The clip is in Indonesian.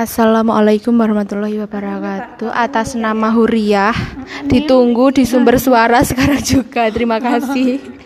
Assalamualaikum warahmatullahi wabarakatuh. Atas nama Huriah, ditunggu di sumber suara sekarang juga. Terima kasih.